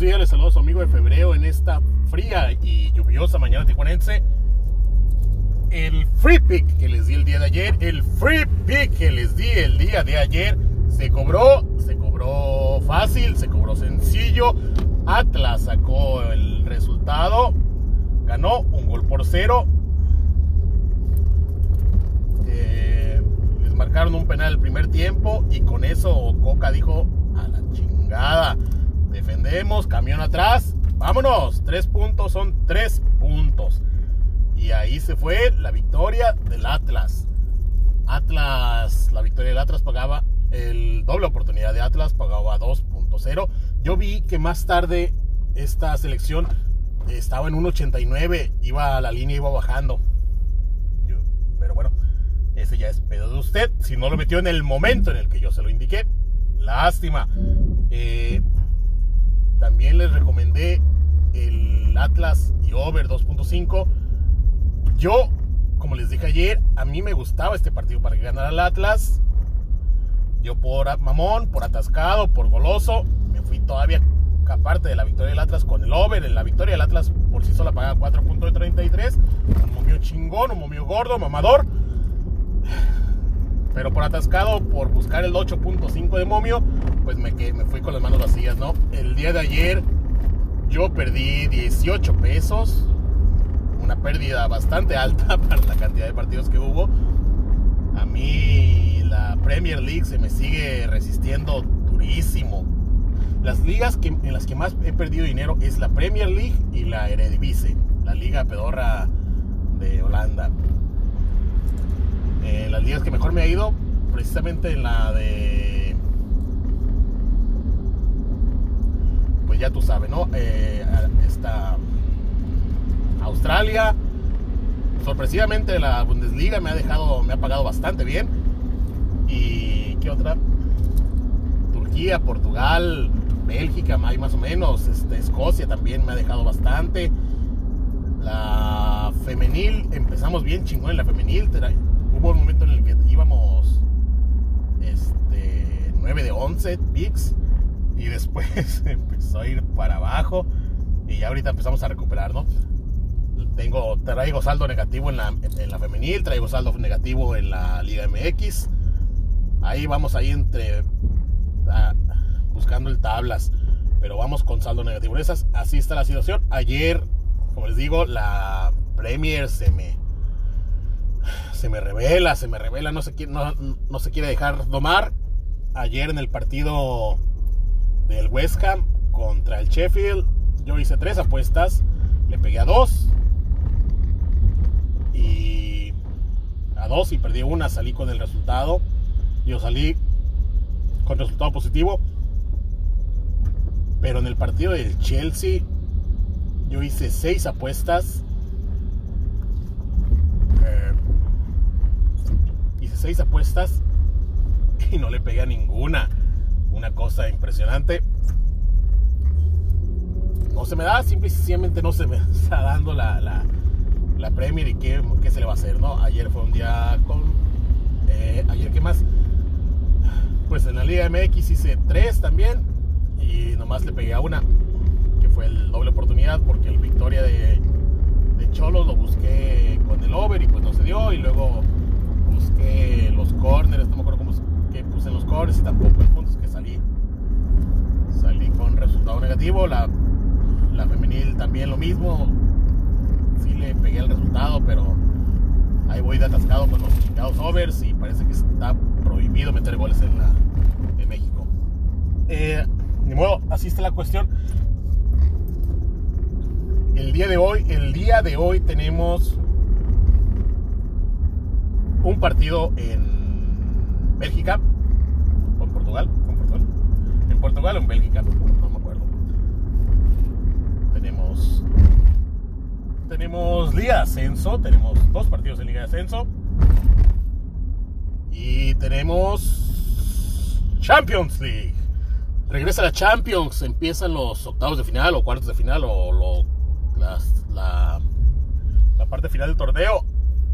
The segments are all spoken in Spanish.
días, les saludo a su amigo de febrero en esta fría y lluviosa mañana tijuanense. El free pick que les di el día de ayer, el free pick que les di el día de ayer, se cobró, se cobró fácil, se cobró sencillo. Atlas sacó el resultado, ganó un gol por cero. Eh, les marcaron un penal el primer tiempo y con eso Coca dijo a la chingada. Defendemos, camión atrás. Vámonos. Tres puntos son tres puntos. Y ahí se fue la victoria del Atlas. Atlas, la victoria del Atlas pagaba el doble oportunidad de Atlas, pagaba 2.0. Yo vi que más tarde esta selección estaba en 1.89, iba a la línea, iba bajando. pero bueno, ese ya es pedo de usted. Si no lo metió en el momento en el que yo se lo indiqué, lástima. Eh, también les recomendé el Atlas y Over 2.5. Yo, como les dije ayer, a mí me gustaba este partido para que ganara el Atlas. Yo por mamón, por atascado, por goloso, me fui todavía aparte de la victoria del Atlas con el over. En la victoria del Atlas por sí sola pagaba 4.33. Un momio chingón, un momio gordo, mamador. Pero por atascado, por buscar el 8.5 de momio, pues me, me fui con las manos vacías, ¿no? El día de ayer yo perdí 18 pesos. Una pérdida bastante alta para la cantidad de partidos que hubo. A mí la Premier League se me sigue resistiendo durísimo. Las ligas que, en las que más he perdido dinero es la Premier League y la Eredivisie, la liga pedorra de Holanda. Eh, las ligas que mejor me ha ido, precisamente en la de. Pues ya tú sabes, ¿no? Eh, esta. Australia. Sorpresivamente la Bundesliga me ha dejado, me ha pagado bastante bien. ¿Y qué otra? Turquía, Portugal, Bélgica, hay más o menos. Este, Escocia también me ha dejado bastante. La femenil, empezamos bien chingón en la femenil hubo un momento en el que íbamos este, 9 de 11 picks y después empezó a ir para abajo y ya ahorita empezamos a recuperar, ¿no? Tengo, traigo saldo negativo en la, en la femenil, traigo saldo negativo en la Liga MX. Ahí vamos ahí entre buscando el tablas, pero vamos con saldo negativo esas. Así está la situación. Ayer, como les digo, la Premier se me se me revela, se me revela, no se, quiere, no, se quiere dejar domar. Ayer en el partido del West Ham contra el Sheffield, yo hice tres apuestas, le pegué a dos. Y a dos y perdí una, salí con el resultado. Yo salí con resultado positivo. Pero en el partido del Chelsea, yo hice seis apuestas seis apuestas y no le pegué a ninguna. Una cosa impresionante. No se me da, simple y sencillamente no se me está dando la, la, la Premier y qué, qué, se le va a hacer, ¿no? Ayer fue un día con... Eh, ayer, ¿qué más? Pues en la Liga MX hice tres también y nomás le pegué a una, que fue el doble oportunidad porque el victoria de, de Cholos lo busqué con el over y pues no se dio y luego busqué los corners, no me acuerdo cómo que puse en los corners y tampoco el punto es que salí. Salí con resultado negativo, la, la femenil también lo mismo. Sí le pegué el resultado, pero ahí voy de atascado con los chingados overs y parece que está prohibido meter goles en, la, en México. Eh, ni modo, así está la cuestión. El día de hoy, el día de hoy tenemos un partido en Bélgica, o en Portugal, en Portugal o en Bélgica, no me acuerdo. Tenemos, tenemos Liga de Ascenso, tenemos dos partidos en Liga de Ascenso. Y tenemos Champions League. Regresa la Champions, empiezan los octavos de final o cuartos de final o la, la parte final del torneo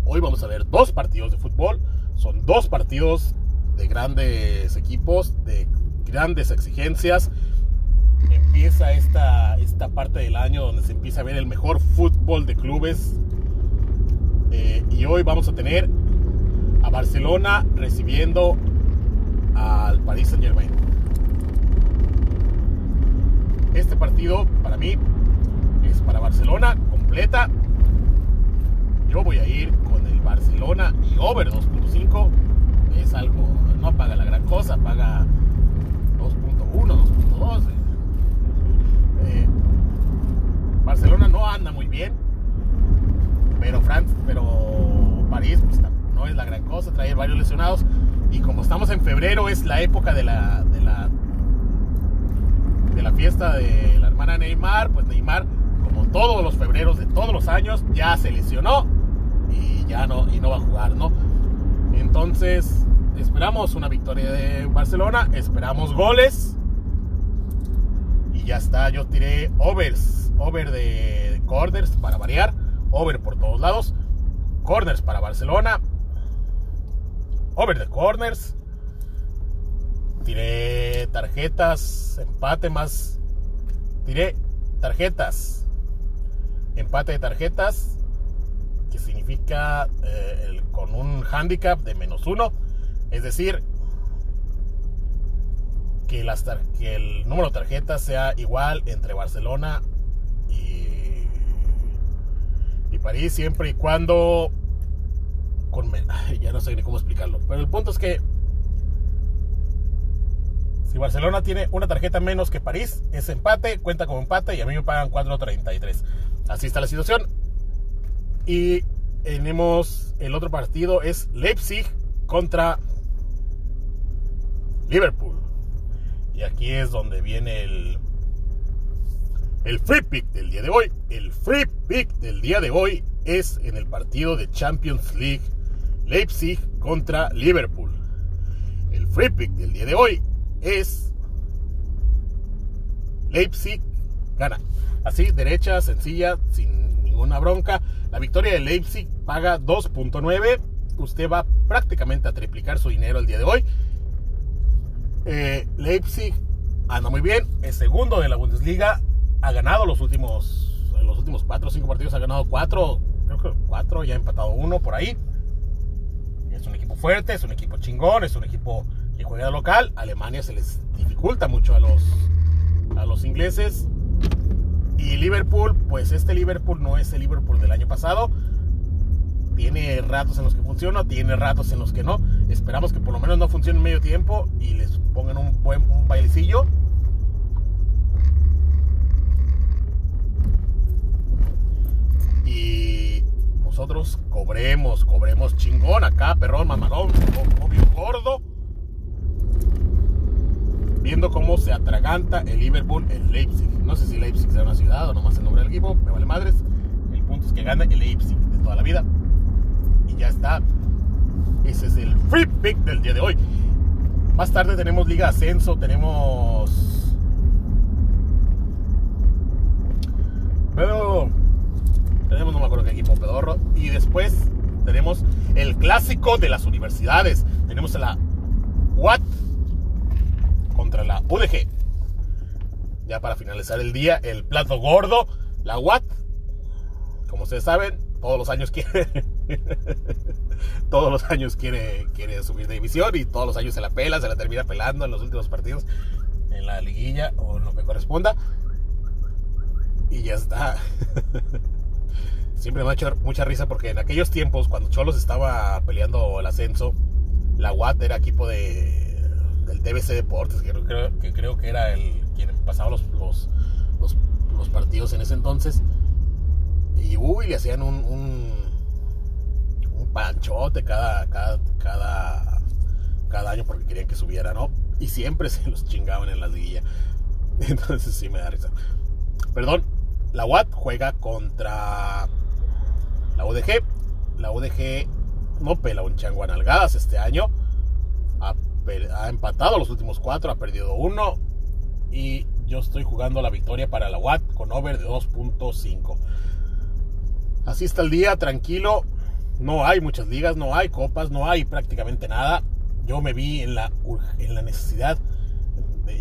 Hoy vamos a ver dos partidos de fútbol. Son dos partidos de grandes equipos, de grandes exigencias. empieza esta, esta parte del año donde se empieza a ver el mejor fútbol de clubes. Eh, y hoy vamos a tener a Barcelona recibiendo al Paris Saint Germain. Este partido para mí es para Barcelona completa. Yo voy a ir con el Barcelona y over 2.5. Es algo, no paga la gran cosa, paga 2.1, 2.2. Eh, Barcelona no anda muy bien, pero France, pero París pues, no es la gran cosa, trae varios lesionados y como estamos en febrero es la época de la de la de la fiesta de la hermana Neymar, pues Neymar como todos los febreros de todos los años ya se lesionó ya no y no va a jugar, ¿no? Entonces, esperamos una victoria de Barcelona, esperamos goles y ya está, yo tiré overs, over de corners para variar, over por todos lados, corners para Barcelona, over de corners. Tiré tarjetas, empate más. Tiré tarjetas. Empate de tarjetas. Que significa eh, con un handicap de menos uno. Es decir, que, las que el número de tarjetas sea igual entre Barcelona y, y París, siempre y cuando ya no sé ni cómo explicarlo. Pero el punto es que si Barcelona tiene una tarjeta menos que París, es empate, cuenta como empate y a mí me pagan 4.33. Así está la situación. Y tenemos el otro partido es Leipzig contra Liverpool. Y aquí es donde viene el el free pick del día de hoy. El free pick del día de hoy es en el partido de Champions League Leipzig contra Liverpool. El free pick del día de hoy es Leipzig gana. Así, derecha, sencilla, sin ninguna bronca. La victoria de Leipzig paga 2.9. Usted va prácticamente a triplicar su dinero el día de hoy. Eh, Leipzig anda muy bien. Es segundo de la Bundesliga. Ha ganado los últimos, los últimos 4 o 5 partidos. Ha ganado 4, creo que 4, ya ha empatado uno por ahí. Es un equipo fuerte, es un equipo chingón, es un equipo que juega local. Alemania se les dificulta mucho a los, a los ingleses. Y Liverpool, pues este Liverpool no es el Liverpool del año pasado. Tiene ratos en los que funciona, tiene ratos en los que no. Esperamos que por lo menos no funcione en medio tiempo y les pongan un buen un bailecillo. Y nosotros cobremos, cobremos chingón acá, perrón, mamadón, obvio gordo. Viendo cómo se atraganta el Liverpool en Leipzig. No sé si Leipzig sea una ciudad o nomás el nombre del equipo, me vale madres. El punto es que gana el Leipzig de toda la vida. Y ya está. Ese es el free pick del día de hoy. Más tarde tenemos Liga Ascenso, tenemos. Pero tenemos, no me acuerdo qué equipo pedorro. Y después tenemos el clásico de las universidades. Tenemos la contra la UDG. Ya para finalizar el día, el plato gordo, la UAT. Como ustedes saben, todos los años quiere. todos los años quiere, quiere subir de división y todos los años se la pela, se la termina pelando en los últimos partidos, en la liguilla o en lo que corresponda. Y ya está. siempre me ha hecho mucha risa porque en aquellos tiempos, cuando Cholos estaba peleando el ascenso, la UAT era equipo de, del TBC Deportes, que creo, que era el quien pasaba los, los, partidos en ese entonces. Y uy, le hacían un, un, panchote cada, cada, cada, cada año porque querían que subiera, ¿no? Y siempre se los chingaban en la liguilla. Entonces sí me da risa. Perdón, la UAT juega contra la UDG. La UDG no pela un chango a nalgadas este año. Ha, empatado los últimos cuatro, ha perdido uno. Y yo estoy jugando la victoria para la UAT con over de 2.5. Así está el día, tranquilo. No hay muchas ligas, no hay copas, no hay prácticamente nada. Yo me vi en la, en la necesidad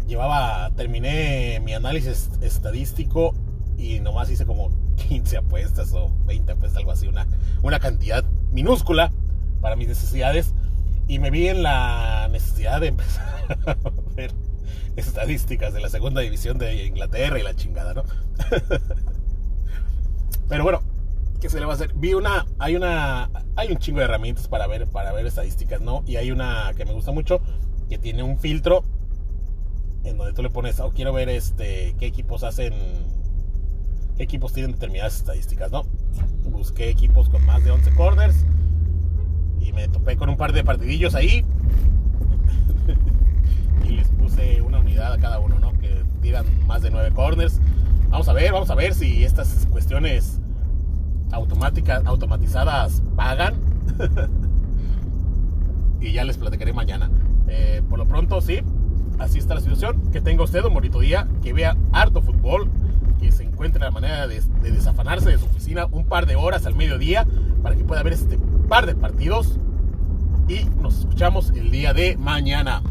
llevaba, terminé mi análisis estadístico y nomás hice como 15 apuestas o 20 apuestas, algo así, una, una cantidad minúscula para mis necesidades. Y me vi en la necesidad de empezar a ver estadísticas de la segunda división de Inglaterra y la chingada, ¿no? Pero bueno, ¿qué se le va a hacer? Vi una, hay una, hay un chingo de herramientas para ver, para ver estadísticas, ¿no? Y hay una que me gusta mucho, que tiene un filtro en donde tú le pones, oh, quiero ver este, qué equipos hacen, qué equipos tienen determinadas estadísticas, ¿no? Busqué equipos con más de 11 corners y me topé con un par de partidillos ahí y les puse una unidad a cada uno, ¿no? Que tiran más de 9 corners. Vamos a ver, vamos a ver si estas cuestiones automáticas, automatizadas pagan. y ya les platicaré mañana. Eh, por lo pronto, sí, así está la situación. Que tenga usted un bonito día, que vea harto fútbol, que se encuentre la manera de, de desafanarse de su oficina un par de horas al mediodía para que pueda ver este par de partidos. Y nos escuchamos el día de mañana.